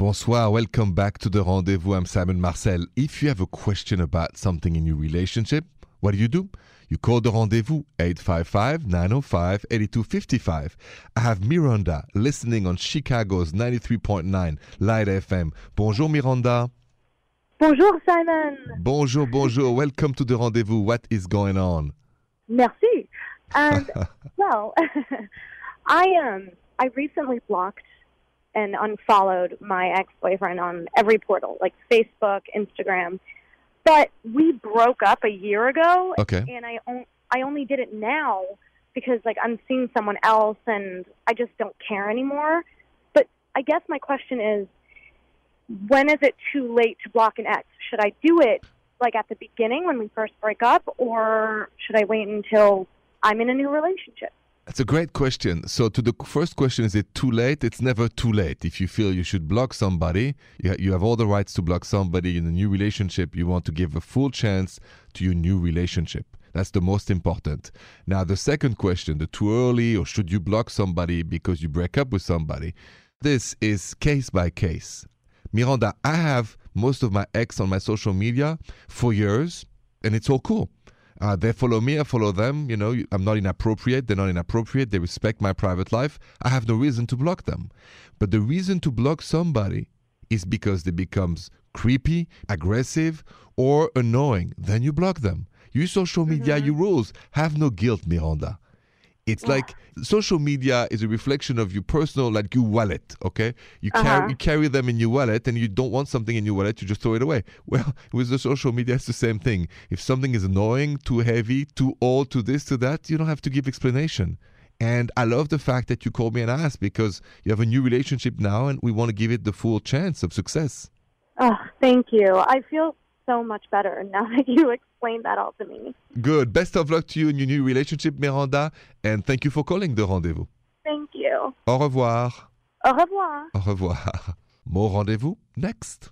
Bonsoir, welcome back to the rendezvous. I'm Simon Marcel. If you have a question about something in your relationship, what do you do? You call the rendezvous 855 905 8255. I have Miranda listening on Chicago's 93.9 Light FM. Bonjour, Miranda. Bonjour Simon. Bonjour, bonjour. Welcome to the rendezvous. What is going on? Merci. And well, I um I recently blocked and unfollowed my ex-boyfriend on every portal, like Facebook, Instagram. But we broke up a year ago, Okay. and I on- I only did it now because like I'm seeing someone else, and I just don't care anymore. But I guess my question is, when is it too late to block an ex? Should I do it like at the beginning when we first break up, or should I wait until I'm in a new relationship? That's a great question. So, to the first question, is it too late? It's never too late. If you feel you should block somebody, you, have all the rights to block somebody in a new relationship. You want to give a full chance to your new relationship. That's the most important. Now, the second question, the too early or should you block somebody because you break up with somebody? This is case by case. Miranda, I have most of my ex on my social media for years, and it's all cool. Uh, they follow me, I follow them. You know, I'm not inappropriate, they're not inappropriate, they respect my private life. I have no reason to block them. But the reason to block somebody is because they becomes creepy, aggressive, or annoying. Then you block them. You social media, you rules. Have no guilt, Miranda. It's like social media is a reflection of your personal, like your wallet. Okay, you carry Uh-huh. you carry them in your wallet, and you don't want something in your wallet, you just throw it away. Well, with the social media, it's the same thing. If something is annoying, too heavy, too old, to this, to that, you don't have to give explanation. And I love the fact that you called me and asked because you have a new relationship now, and we want to give it the full chance of success. Oh, thank you. I feel so much better now that you explained that all to me. Good. Best of luck to you in your new relationship, Miranda, and thank you for calling the rendezvous. Thank you. Au revoir. Au revoir. Au revoir. More rendezvous next.